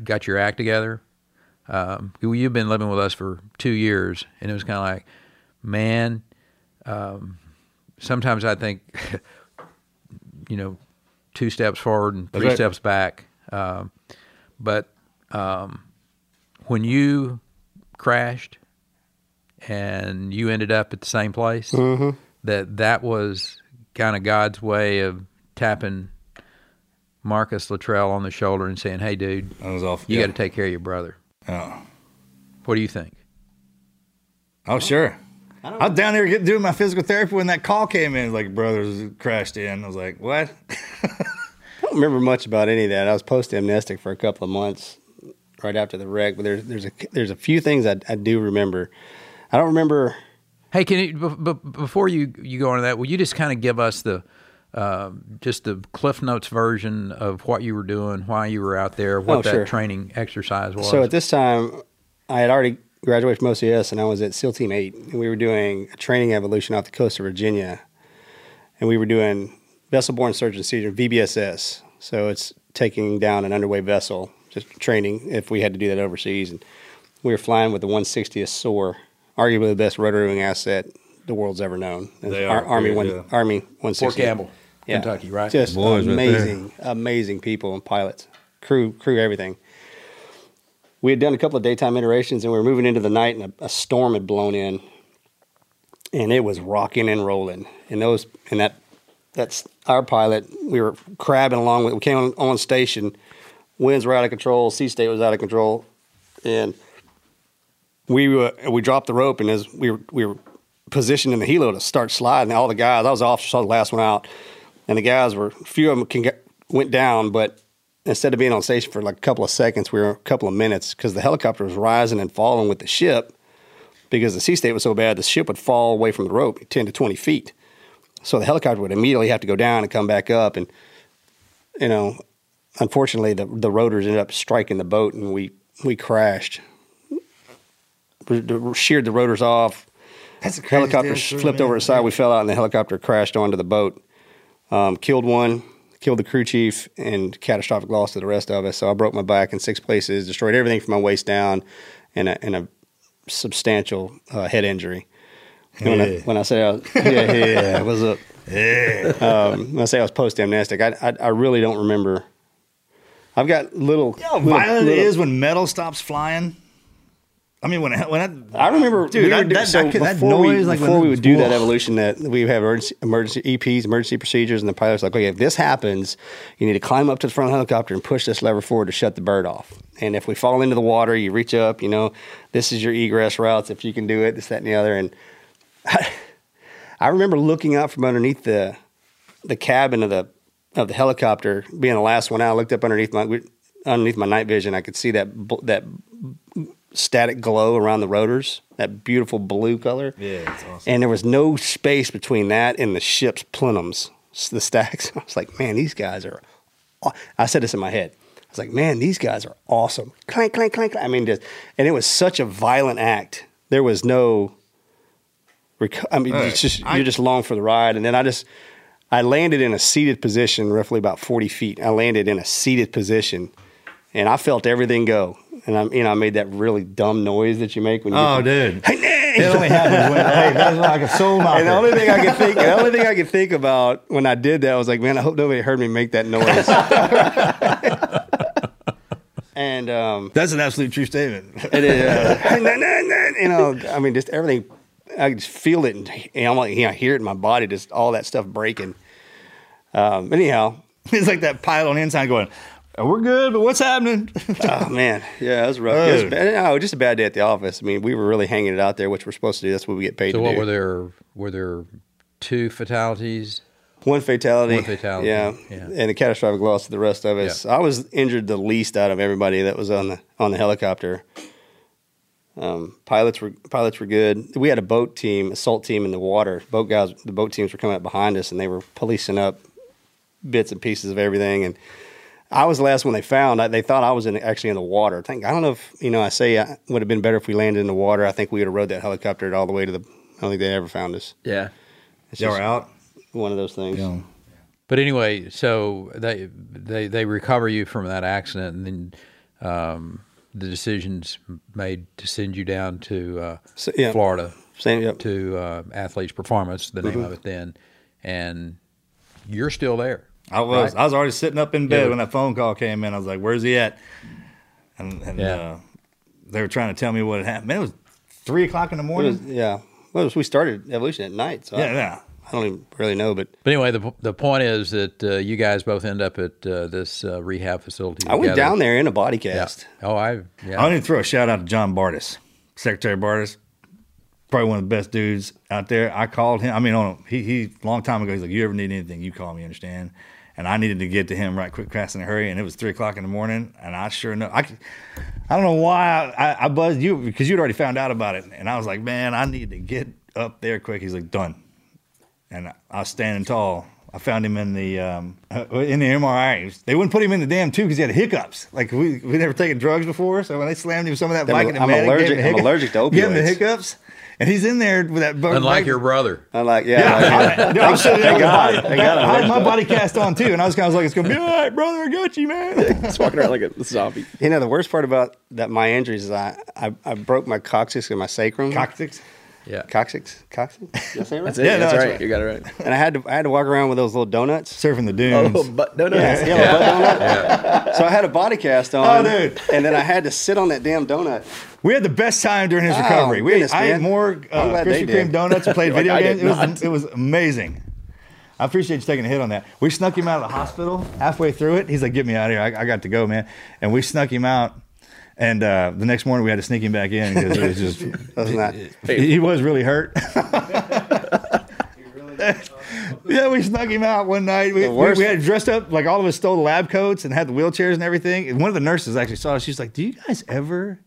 [SPEAKER 4] got your act together um, you've been living with us for two years, and it was kind of like, man, um, sometimes I think, [LAUGHS] you know, two steps forward and three
[SPEAKER 5] right.
[SPEAKER 4] steps back. Um, but um, when you crashed and you ended up at the same place,
[SPEAKER 7] Mhm.
[SPEAKER 4] that that was kind of God's way of tapping Marcus Luttrell on the shoulder and saying, "Hey, dude,
[SPEAKER 5] that was off.
[SPEAKER 4] You
[SPEAKER 5] yeah.
[SPEAKER 4] got to take care of your brother."
[SPEAKER 5] Oh.
[SPEAKER 4] What do you think?
[SPEAKER 5] Oh, sure. I was down there getting, doing my physical therapy when that call came in. Like, brothers crashed in. I was like, what? [LAUGHS]
[SPEAKER 7] I don't remember much about any of that. I was post amnestic for a couple of months right after the wreck, but there's there's a there's a few things I, I do remember. I don't remember.
[SPEAKER 4] Hey, can you b- b- before you you go into that, will you just kind of give us the uh, just the Cliff Notes version of what you were doing, why you were out there, what
[SPEAKER 7] Oh,
[SPEAKER 4] that
[SPEAKER 7] sure.
[SPEAKER 4] training exercise was?
[SPEAKER 7] So at this time, I had already graduated from OCS and I was at SEAL Team 8. And we were doing a training evolution off the coast of Virginia. And we were doing vessel borne search and seizure, VBSS. So it's taking down an underway vessel, just training if we had to do that overseas. And we were flying with the 160th SOAR, arguably the best rotor wing asset the world's ever known.
[SPEAKER 5] They
[SPEAKER 7] Ar-
[SPEAKER 5] are,
[SPEAKER 7] Army,
[SPEAKER 5] yeah,
[SPEAKER 7] one,
[SPEAKER 5] yeah.
[SPEAKER 7] Army 160.
[SPEAKER 4] Fort Campbell, Kentucky, right?
[SPEAKER 7] Just
[SPEAKER 5] Boys right
[SPEAKER 7] amazing, amazing people and pilots, crew, crew, everything. We had done a couple of daytime iterations, and we were moving into the night, and a, a storm had blown in, and it was rocking and rolling. And those, and that, that's our pilot. We were crabbing along. with We came on, on station. Winds were out of control. Sea state was out of control, and we were, we dropped the rope, and as we were we were positioned in the helo to start sliding, all the guys. I was the officer, was the last one out, and the guys were a few of them can get, went down, but instead of being on station for like a couple of seconds, we were a couple of minutes because the helicopter was rising and falling with the ship. because the sea state was so bad, the ship would fall away from the rope 10 to 20 feet. So the helicopter would immediately have to go down and come back up. And, you know, unfortunately, the, the rotors ended up striking the boat and we, we crashed. Sheared the rotors off.
[SPEAKER 5] That's a crazy
[SPEAKER 7] helicopter flipped over its side. We fell out and the helicopter crashed onto the boat. Um, killed one, killed the crew chief, and catastrophic loss to the rest of us. So I broke my back in six places, destroyed everything from my waist down, and a, and a substantial uh, head injury. And When, I, when I say I was, [LAUGHS] yeah, yeah, what's up?
[SPEAKER 5] Yeah.
[SPEAKER 7] Um, when I say I was post amnestic, I, I I really don't remember. I've got little.
[SPEAKER 5] You know how
[SPEAKER 7] little-
[SPEAKER 5] violent it
[SPEAKER 7] little-
[SPEAKER 5] is when metal stops flying. I mean, when I- when I,
[SPEAKER 7] I remember,
[SPEAKER 5] dude,
[SPEAKER 7] we
[SPEAKER 5] that,
[SPEAKER 7] so
[SPEAKER 5] that, that
[SPEAKER 7] before we,
[SPEAKER 5] like
[SPEAKER 7] before we would do that evolution, that we have emergency, emergency EPs, emergency procedures, and the pilot's like, okay, if this happens, you need to climb up to the front of the helicopter and push this lever forward to shut the bird off. And if we fall into the water, you reach up, you know, this is your egress routes if you can do it, this, that, and the other. And I, [LAUGHS] I remember looking out from underneath the the cabin of the of the helicopter, being the last one out. I looked up underneath my underneath my night vision. I could see that that static glow around the rotors, that beautiful blue color.
[SPEAKER 5] Yeah, it's awesome.
[SPEAKER 7] And there was no space between that and the ship's plenums, the stacks. [LAUGHS] I was like, man, these guys are. aw-" I said this in my head. I was like, man, these guys are awesome. Clank, clank, clank. clank. I mean, just, and it was such a violent act. There was no. Reco- I mean,
[SPEAKER 5] Right.
[SPEAKER 7] it's just
[SPEAKER 5] I-
[SPEAKER 7] you're just along for the ride. And then I just, I landed in a seated position, roughly about 40 feet. I landed in a seated position, and I felt everything go. And I, you know, I made that really dumb noise that you make when you.
[SPEAKER 5] Oh, dude. It only happens when hey, that's like a soul knocker.
[SPEAKER 7] And the only thing I could think, the only thing I could think about when I did that was like, man, I hope nobody heard me make that noise. [LAUGHS] and um,
[SPEAKER 5] That's an absolute true statement.
[SPEAKER 7] it is, [LAUGHS] uh, you know, I mean, just everything. I just feel it, and, and I'm like, yeah, I hear it in my body, just all that stuff breaking. Um, anyhow,
[SPEAKER 5] it's like that pilot on the inside going, "Oh, "We're good, but what's happening?" [LAUGHS]
[SPEAKER 7] oh man, yeah, it was rough. It was
[SPEAKER 5] Oh.
[SPEAKER 7] bad, no, just a bad day at the office. I mean, we were really hanging it out there, which we're supposed to do. That's what we get paid
[SPEAKER 4] So
[SPEAKER 7] to
[SPEAKER 4] what
[SPEAKER 7] do.
[SPEAKER 4] were there? Were there two fatalities?
[SPEAKER 7] One fatality.
[SPEAKER 4] One fatality,
[SPEAKER 7] Yeah.
[SPEAKER 4] yeah.
[SPEAKER 7] And a catastrophic loss to the rest of us. I was injured the least out of everybody that was on the on the helicopter. Um, pilots were pilots were good. We had a boat team, assault team in the water. Boat guys, the boat teams were coming up behind us, and they were policing up bits and pieces of everything. And I was the last one they found. I, they thought I was in, actually in the water. I think I don't know if you know. I say it would have been better if we landed in the water. I think we would have rode that helicopter all the way to the. I don't think they ever found us.
[SPEAKER 1] Yeah.
[SPEAKER 7] It's
[SPEAKER 5] Y'all were out.
[SPEAKER 7] One of those things.
[SPEAKER 4] But anyway, so they they they recover you from that accident, and then um, the decisions made to send you down to uh,
[SPEAKER 7] So, yeah.
[SPEAKER 4] Florida
[SPEAKER 7] Same, yep.
[SPEAKER 4] to uh, Athletes Performance, the name
[SPEAKER 7] Mhm.
[SPEAKER 4] of it then, and you're still there.
[SPEAKER 5] I was.
[SPEAKER 4] right?
[SPEAKER 5] I was already sitting up in bed
[SPEAKER 4] Yeah.
[SPEAKER 5] when that phone call came in. I was like, "Where's he at?" And, and
[SPEAKER 4] Yeah.
[SPEAKER 5] uh, they were trying to tell me what had happened. Man, it was three o'clock in the
[SPEAKER 7] It
[SPEAKER 5] morning.
[SPEAKER 7] was- yeah. Well, it was- we started evolution at night, so
[SPEAKER 5] Yeah,
[SPEAKER 7] I,
[SPEAKER 5] yeah.
[SPEAKER 7] I don't even really know, but
[SPEAKER 4] But anyway, the the point is that uh, you guys both end up at uh, this uh, rehab facility.
[SPEAKER 7] I went down there in a body cast.
[SPEAKER 4] Yeah. Oh, I yeah.
[SPEAKER 5] I need to throw a shout out to John Bartis, Secretary Bartis, Probably one of the best dudes out there. I called him. I mean, on he he long time ago. He's like, "You ever need anything, you call me." Understand? And I needed to get to him right quick, fast, in a hurry. And it was three o'clock in the morning. And I sure enough, I don't know why I, I, I buzzed you because you'd already found out about it. And I was like, "Man, I need to get up there quick." He's like, "Done." And I was standing tall. I found him in the um, uh, in the MRI. They wouldn't put him in the damn tube because he had hiccups. Like we we never taken drugs before, so when they slammed him some of that
[SPEAKER 7] I'm-
[SPEAKER 5] Vicodin,
[SPEAKER 7] I'm
[SPEAKER 5] man, it gave him
[SPEAKER 7] allergic- I'm allergic to
[SPEAKER 5] Gave him the hiccups, and he's in there with that.
[SPEAKER 4] Unlike your brother.
[SPEAKER 7] I like, yeah,
[SPEAKER 5] Yeah,
[SPEAKER 7] I like,
[SPEAKER 5] I, dude, I'm sitting there
[SPEAKER 7] Thank
[SPEAKER 5] with
[SPEAKER 7] God.
[SPEAKER 5] my body-
[SPEAKER 7] Thank God I'm
[SPEAKER 5] had my body cast on too, and I was kind of like, "It's gonna be all right, brother. I got you, man." [LAUGHS]
[SPEAKER 1] Just walking around like a zombie.
[SPEAKER 7] You know, the worst part about that my injuries is I I, I broke my coccyx and my sacrum.
[SPEAKER 5] Coccyx.
[SPEAKER 4] Yeah.
[SPEAKER 7] Coccyx. Coccyx. Did I say it right?
[SPEAKER 1] That's it.
[SPEAKER 5] Yeah, no,
[SPEAKER 1] that's,
[SPEAKER 5] that's
[SPEAKER 1] right.
[SPEAKER 5] right.
[SPEAKER 1] You got it right.
[SPEAKER 7] And I had to I had to walk around with those little donuts.
[SPEAKER 5] Surfing the dunes.
[SPEAKER 1] Oh, but no, no.
[SPEAKER 7] Yeah, yellow butt donut. So I had a body cast on.
[SPEAKER 5] Oh, dude.
[SPEAKER 7] And then I had to sit on that damn donut.
[SPEAKER 5] We had the best time during his
[SPEAKER 7] Oh,
[SPEAKER 5] recovery. We
[SPEAKER 7] goodness,
[SPEAKER 5] I ate more
[SPEAKER 7] I'm
[SPEAKER 5] uh, Krispy Kreme donuts and played [LAUGHS] video
[SPEAKER 1] I
[SPEAKER 5] games. It was it was amazing. I appreciate you taking a hit on that. We snuck him out of the hospital halfway through it. He's like, "Get me out of here! I, I got to go, man." And we snuck him out. And uh, the next morning we had to sneak him back in because it was just [LAUGHS]
[SPEAKER 7] That's not.
[SPEAKER 5] he, he was really hurt. [LAUGHS] yeah, we snuck him out one night. We,
[SPEAKER 7] The
[SPEAKER 5] we, we had dressed up like all of us stole the lab coats and had the wheelchairs and everything. And one of the nurses actually saw us. She's like, "Do you guys ever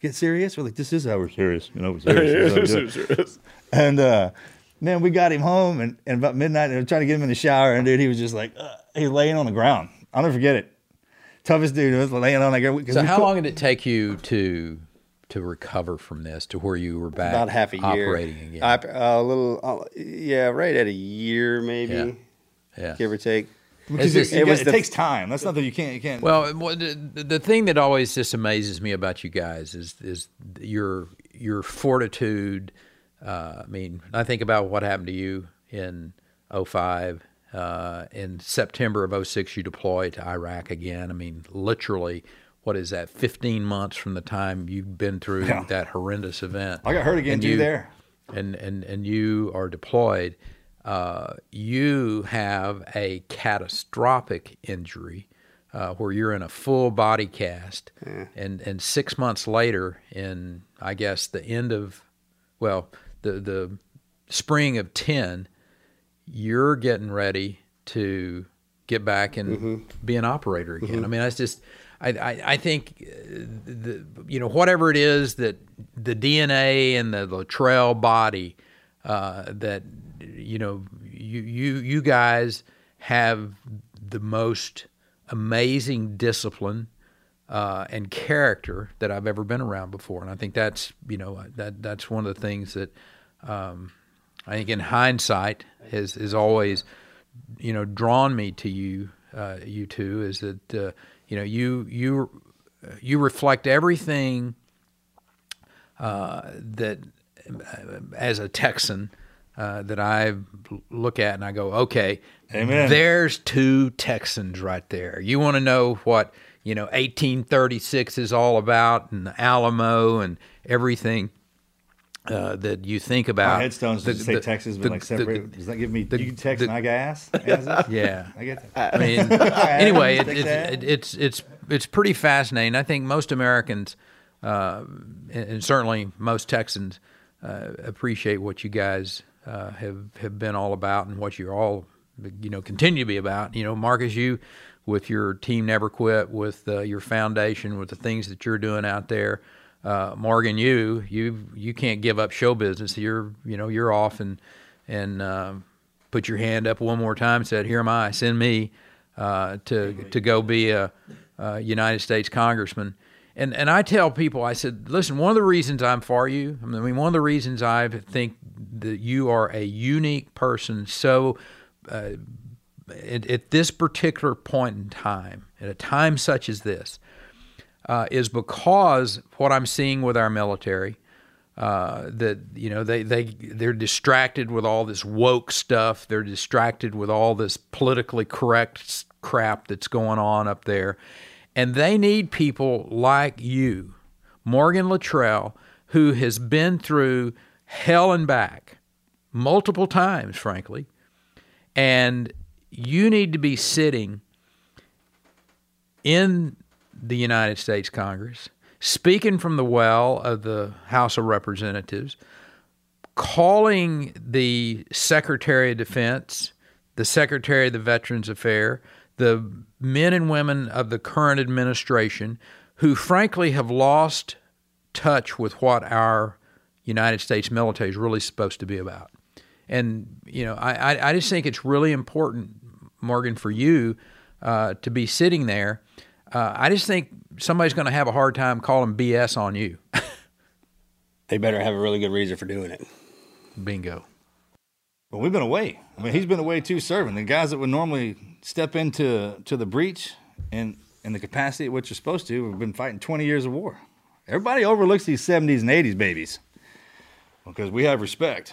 [SPEAKER 5] get serious. We're like, this is how we're serious. You know, we're serious. This is how we do it." And uh, man, we got him home, and, and about midnight, they were trying to get him in the shower, and dude, he was just like, uh, he's laying on the ground. I'll never forget it. Toughest dude was laying on the ground. 'cause
[SPEAKER 4] So how
[SPEAKER 5] put-
[SPEAKER 4] long did it take you to to recover from this to where you were back
[SPEAKER 7] About half a year.
[SPEAKER 4] operating again?
[SPEAKER 7] Op- a little, uh, yeah, right at a year maybe,
[SPEAKER 4] Yeah. Yeah.
[SPEAKER 7] give or take.
[SPEAKER 5] Because
[SPEAKER 4] Is
[SPEAKER 5] it,
[SPEAKER 4] this-
[SPEAKER 5] it,
[SPEAKER 7] was
[SPEAKER 5] it
[SPEAKER 7] the-
[SPEAKER 5] takes time. That's nothing you can't. You can't.
[SPEAKER 4] Well, the, the thing that always just amazes me about you guys is is your your fortitude. Uh, I mean, I think about what happened to you in 05. Uh, in September of 06, you deploy to Iraq again. I mean, literally, what is that? 15 months from the time you've been through
[SPEAKER 5] Yeah.
[SPEAKER 4] that horrendous event.
[SPEAKER 5] I got hurt again
[SPEAKER 4] And you-
[SPEAKER 5] there.
[SPEAKER 4] and and and you are deployed, uh, you have a catastrophic injury uh, where you're in a full body cast, and and six months later, in I guess the end of, well, the the spring of ten, you're getting ready to get back and be an operator again. I mean, that's just. I, I, I think uh, the you know whatever it is that the DNA and the Luttrell body uh, that you know you you you guys have the most amazing discipline uh, and character that I've ever been around before, and I think that's you know that that's one of the things that um, I think in hindsight has is always you know drawn me to you uh, you two is that uh, you know you you you reflect everything uh, that uh, as a Texan uh, that I look at and I go okay
[SPEAKER 5] Amen.
[SPEAKER 4] there's two Texans right there you want to know what you know 1836 is all about and the Alamo and everything uh, that you think about
[SPEAKER 5] My headstones
[SPEAKER 4] the-
[SPEAKER 5] just say
[SPEAKER 4] the-
[SPEAKER 5] Texas, but
[SPEAKER 4] the-
[SPEAKER 5] like
[SPEAKER 4] the-
[SPEAKER 5] separate. Does that give me
[SPEAKER 4] the-
[SPEAKER 5] you text
[SPEAKER 4] the-
[SPEAKER 5] my gas? [LAUGHS]
[SPEAKER 4] Yeah, [LAUGHS]
[SPEAKER 5] I get that.
[SPEAKER 4] I mean, [LAUGHS] anyway, it, it, it, it's it's it's pretty fascinating. I think most Americans, uh, and, and certainly most Texans, uh, appreciate what you guys uh, have have been all about and what you're all, you know, continue to be about. You know, Marcus, you with your team Never Quit, with uh, your foundation, with the things that you're doing out there. Uh, Morgan, you you you can't give up show business. You're you know you're off and and uh, put your hand up one more time. and Said, "Here am I. Send me uh, to to go be a, a United States congressman." And and I tell people, I said, "Listen, one of the reasons I'm for you. I mean, one of the reasons I think that you are a unique person. So." Uh, at, at this particular point in time, at a time such as this, uh, is because what I'm seeing with our military. Uh, that you know they they they're distracted with all this woke stuff. They're distracted with all this politically correct crap that's going on up there, and they need people like you, Morgan Luttrell, who has been through hell and back multiple times, frankly, and you need to be sitting in the United States Congress, speaking from the well of the House of Representatives, calling the Secretary of Defense, the Secretary of the Veterans Affairs, the men and women of the current administration who frankly have lost touch with what our United States military is really supposed to be about. And, you know, I, I, just think it's really important, Morgan, for you uh, to be sitting there. Uh, I just think somebody's going to have a hard time calling BS on you. [LAUGHS]
[SPEAKER 7] They better have a really good reason for doing it.
[SPEAKER 4] Bingo.
[SPEAKER 5] Well, we've been away. I mean, he's been away too, serving. The guys that would normally step into to the breach and in the capacity at which you're supposed to, have been fighting 20 years of war. Everybody overlooks these 70s and 80s babies because we have respect.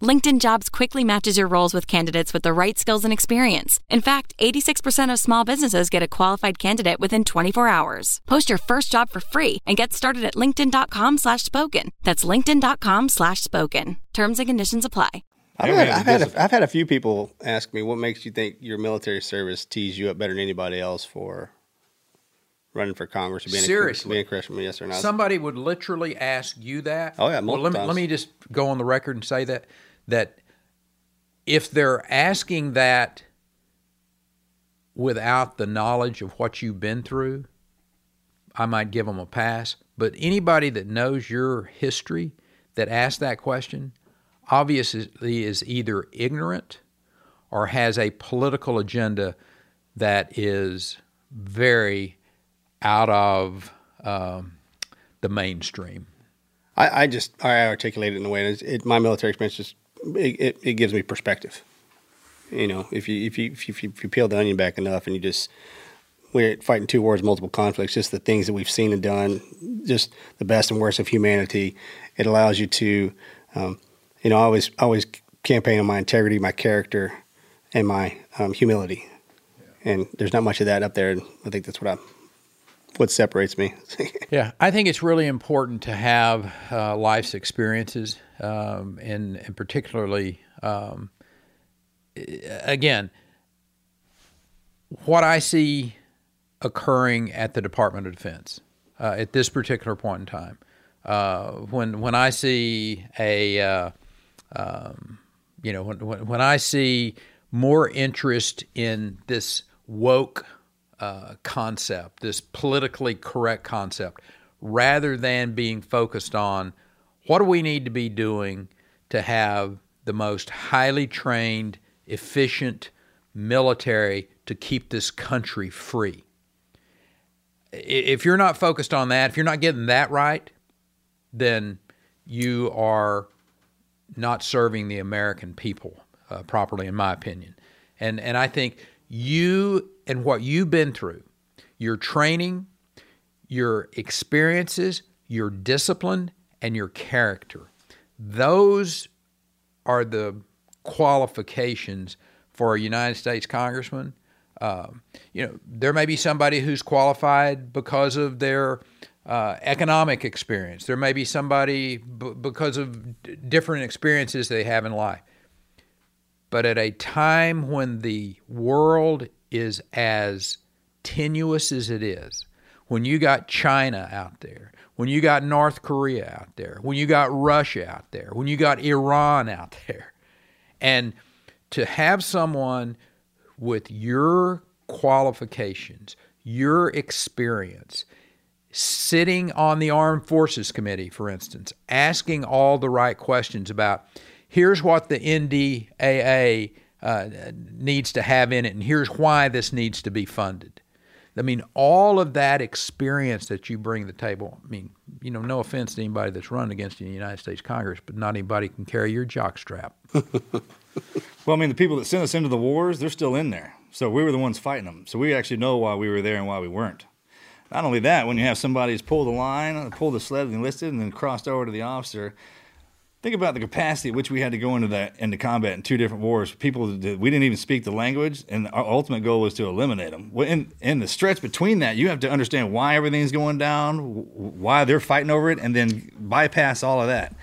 [SPEAKER 9] LinkedIn Jobs quickly matches your roles with candidates with the right skills and experience. In fact, 86% of small businesses get a qualified candidate within 24 hours. Post your first job for free and get started at linkedin.com slash spoken. That's linkedin.com slash spoken. Terms and conditions apply.
[SPEAKER 7] I've had, I've, had a, I've had a few people ask me, what makes you think your military service tees you up better than anybody else for running for Congress or being
[SPEAKER 4] Seriously.
[SPEAKER 7] a, being a Christian? Yes or no?
[SPEAKER 4] Somebody would literally ask you that.
[SPEAKER 7] Oh, yeah,
[SPEAKER 4] Well, let me let me just go on the record and say that that if they're asking that without the knowledge of what you've been through, I might give them a pass. But anybody that knows your history that asks that question obviously is either ignorant or has a political agenda that is very out of um, the mainstream.
[SPEAKER 7] I, I just I articulate it in a way. It's, it, my military experience just it, it, it gives me perspective. You know, if you if you if you, if you peel the onion back enough and you just we're fighting two wars, multiple conflicts, just the things that we've seen and done, just the best and worst of humanity. It allows you to, um, you know, I always always campaign on my integrity, my character, and my um, humility. And there's not much of that up there, and I think that's what I what separates me. [LAUGHS]
[SPEAKER 4] Yeah, I think it's really important to have uh, life's experiences, um, and, and particularly, um, again, what I see occurring at the Department of Defense uh, at this particular point in time. Uh, when when I see a uh, um, you know when, when when I see more interest in this woke uh, concept, this politically correct concept, rather than being focused on what do we need to be doing to have the most highly trained, efficient military to keep this country free. If you're not focused on that, if you're not getting that right, then you are not serving the American people uh, properly, in my opinion. And and I think you and what you've been through, your training, your experiences, your discipline, and your character, those are the qualifications for a United States congressman. Um, you know, there may be somebody who's qualified because of their uh, economic experience. There may be somebody b- because of d- different experiences they have in life. But at a time when the world is as tenuous as it is, when you got China out there, when you got North Korea out there, when you got Russia out there, when you got Iran out there, and to have someone with your qualifications, your experience, sitting on the Armed Forces Committee, for instance, asking all the right questions about here's what the NDAA uh, needs to have in it, and here's why this needs to be funded. I mean, all of that experience that you bring to the table. I mean, you know, no offense to anybody that's run against you in the United States Congress, but not anybody can carry your jockstrap. [LAUGHS]
[SPEAKER 5] Well, I mean, the people that sent us into the wars, they're still in there. So we were the ones fighting them. So we actually know why we were there and why we weren't. Not only that, when you have somebody who's pulled the line, pulled the sled and enlisted, and then crossed over to the officer, think about the capacity at which we had to go into that into combat in two different wars. People we didn't even speak the language, and our ultimate goal was to eliminate them. In the stretch between that, you have to understand why everything's going down, why they're fighting over it, and then bypass all of that.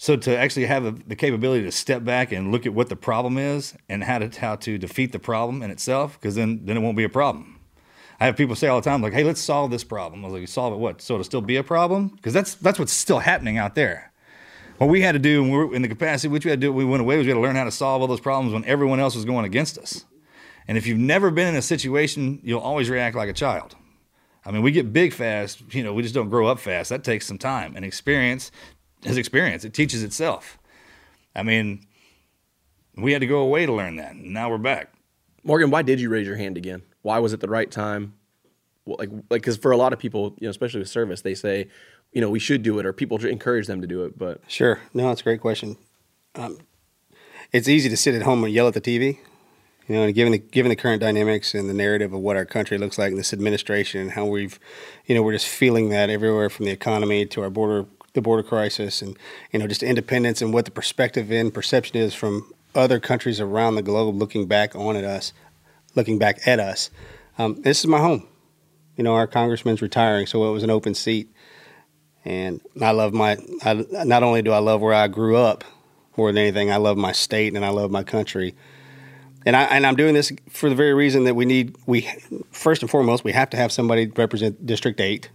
[SPEAKER 5] So to actually have the, the capability to step back and look at what the problem is and how to how to defeat the problem in itself, because then then it won't be a problem. I have people say all the time, like, "Hey, let's solve this problem." I was like, "Solve it what? So it'll still be a problem?" Because that's that's what's still happening out there. What we had to do when we were in the capacity which we had to do, we went away was we had to learn how to solve all those problems when everyone else was going against us. And if you've never been in a situation, you'll always react like a child. I mean, we get big fast, you know, we just don't grow up fast. That takes some time and experience is experience. It teaches itself. I mean, we had to go away to learn that. And now we're back.
[SPEAKER 1] Morgan, why did you raise your hand again? Why was it the right time? Like, like, because for a lot of people, you know, especially with service, they say, you know, we should do it, or people encourage them to do it. But
[SPEAKER 7] Sure. No, it's a great question. Um, it's easy to sit at home and yell at the TV. You know, and given the given the current dynamics and the narrative of what our country looks like in this administration and how we've, you know, we're just feeling that everywhere from the economy to our border the border crisis and you know just independence and what the perspective and perception is from other countries around the globe looking back on at us, looking back at us. Um, this is my home. You know, our congressman's retiring, so it was an open seat, and I love my. I, not only do I love where I grew up, more than anything, I love my state and I love my country. And I and I'm doing this for the very reason that we need we first and foremost we have to have somebody represent District Eight,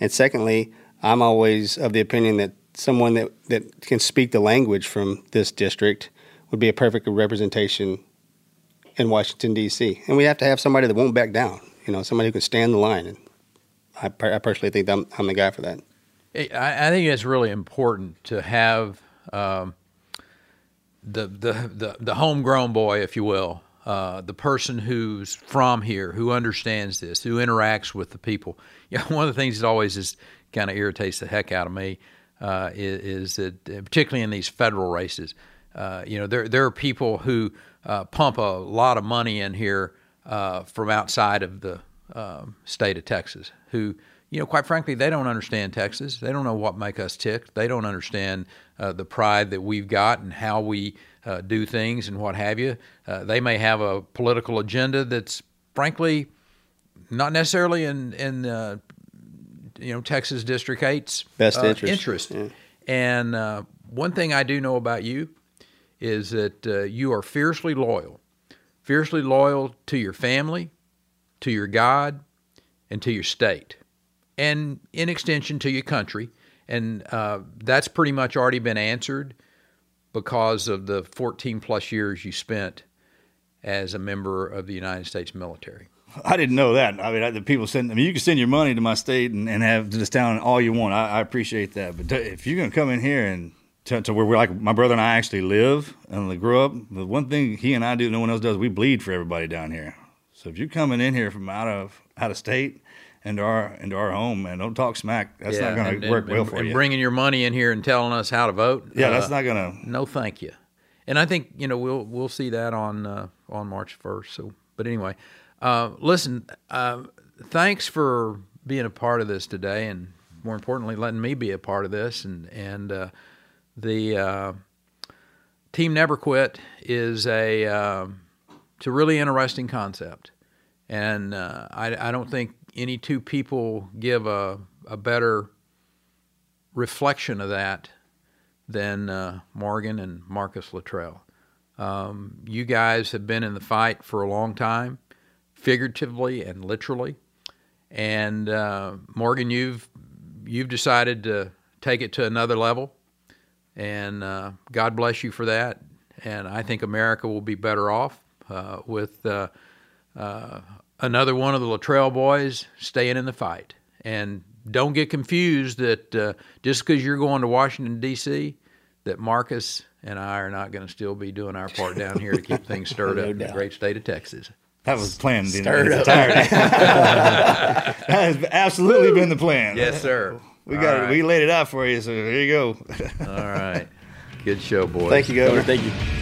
[SPEAKER 7] and secondly, I'm always of the opinion that someone that, that can speak the language from this district would be a perfect representation in Washington D.C. And we have to have somebody that won't back down. You know, somebody who can stand the line. And I, I personally think I'm, I'm the guy for that.
[SPEAKER 4] I, I think it's really important to have um, the, the the the homegrown boy, if you will, uh, the person who's from here, who understands this, who interacts with the people. You [LAUGHS] know, one of the things that always is kind of irritates the heck out of me uh, is, is, that, uh, particularly in these federal races, uh, you know, there there are people who uh, pump a lot of money in here uh, from outside of the um, state of Texas, who you know, quite frankly, they don't understand Texas. They don't know what make us tick. They don't understand uh, the pride that we've got and how we uh, do things and what have you. Uh, they may have a political agenda that's frankly not necessarily in in uh, you know Texas District Eight's
[SPEAKER 7] Best
[SPEAKER 4] uh,
[SPEAKER 7] interest.
[SPEAKER 4] interest.
[SPEAKER 7] Yeah.
[SPEAKER 4] And uh, one thing I do know about you is that you are fiercely loyal, fiercely loyal to your family, to your God, and to your state and in extension to your country. And uh, that's pretty much already been answered because of the 14 plus years you spent as a member of the United States military.
[SPEAKER 5] I didn't know that. I mean, I, the people send. I mean, you can send your money to my state and, and have this town all you want. I, I appreciate that. But if you're going to come in here and to, to where we're like my brother and I actually live and grew up, the one thing he and I do, no one else does, we bleed for everybody down here. So if you're coming in here from out of out of state into our into our home, man, don't talk smack. That's
[SPEAKER 4] Yeah,
[SPEAKER 5] not going to work
[SPEAKER 4] and-
[SPEAKER 5] well for
[SPEAKER 4] and
[SPEAKER 5] you.
[SPEAKER 4] bringing your money in here and telling us how to vote.
[SPEAKER 5] Yeah, that's
[SPEAKER 4] uh,
[SPEAKER 5] not gonna-
[SPEAKER 4] No, thank you. And I think you know we'll we'll see that on uh, on March first. So, but anyway, uh, listen. Uh, thanks for being a part of this today, and more importantly, letting me be a part of this. And and uh, the uh, team never quit is a um it's a really interesting concept, and uh, I I don't think any two people give a a better reflection of that than uh, Morgan and Marcus Luttrell. Um, you guys have been in the fight for a long time, figuratively and literally. And uh, Morgan, you've you've decided to take it to another level, and uh, God bless you for that. And I think America will be better off with uh, uh, another one of the Luttrell boys staying in the fight. And don't get confused that uh, just because you're going to Washington D.C., that Marcus and I are not going to still be doing our part down here to keep [LAUGHS] things stirred
[SPEAKER 5] No
[SPEAKER 4] up in the great state of Texas.
[SPEAKER 5] That was planned in
[SPEAKER 4] Stirred
[SPEAKER 5] its
[SPEAKER 4] up.
[SPEAKER 5] entirety. [LAUGHS] that has absolutely been the plan.
[SPEAKER 4] Yes, sir.
[SPEAKER 5] We
[SPEAKER 4] All
[SPEAKER 5] got it. We laid it out for you, so here you go. [LAUGHS]
[SPEAKER 4] All right. Good show, boys.
[SPEAKER 7] Thank you, Governor.
[SPEAKER 1] Thank you.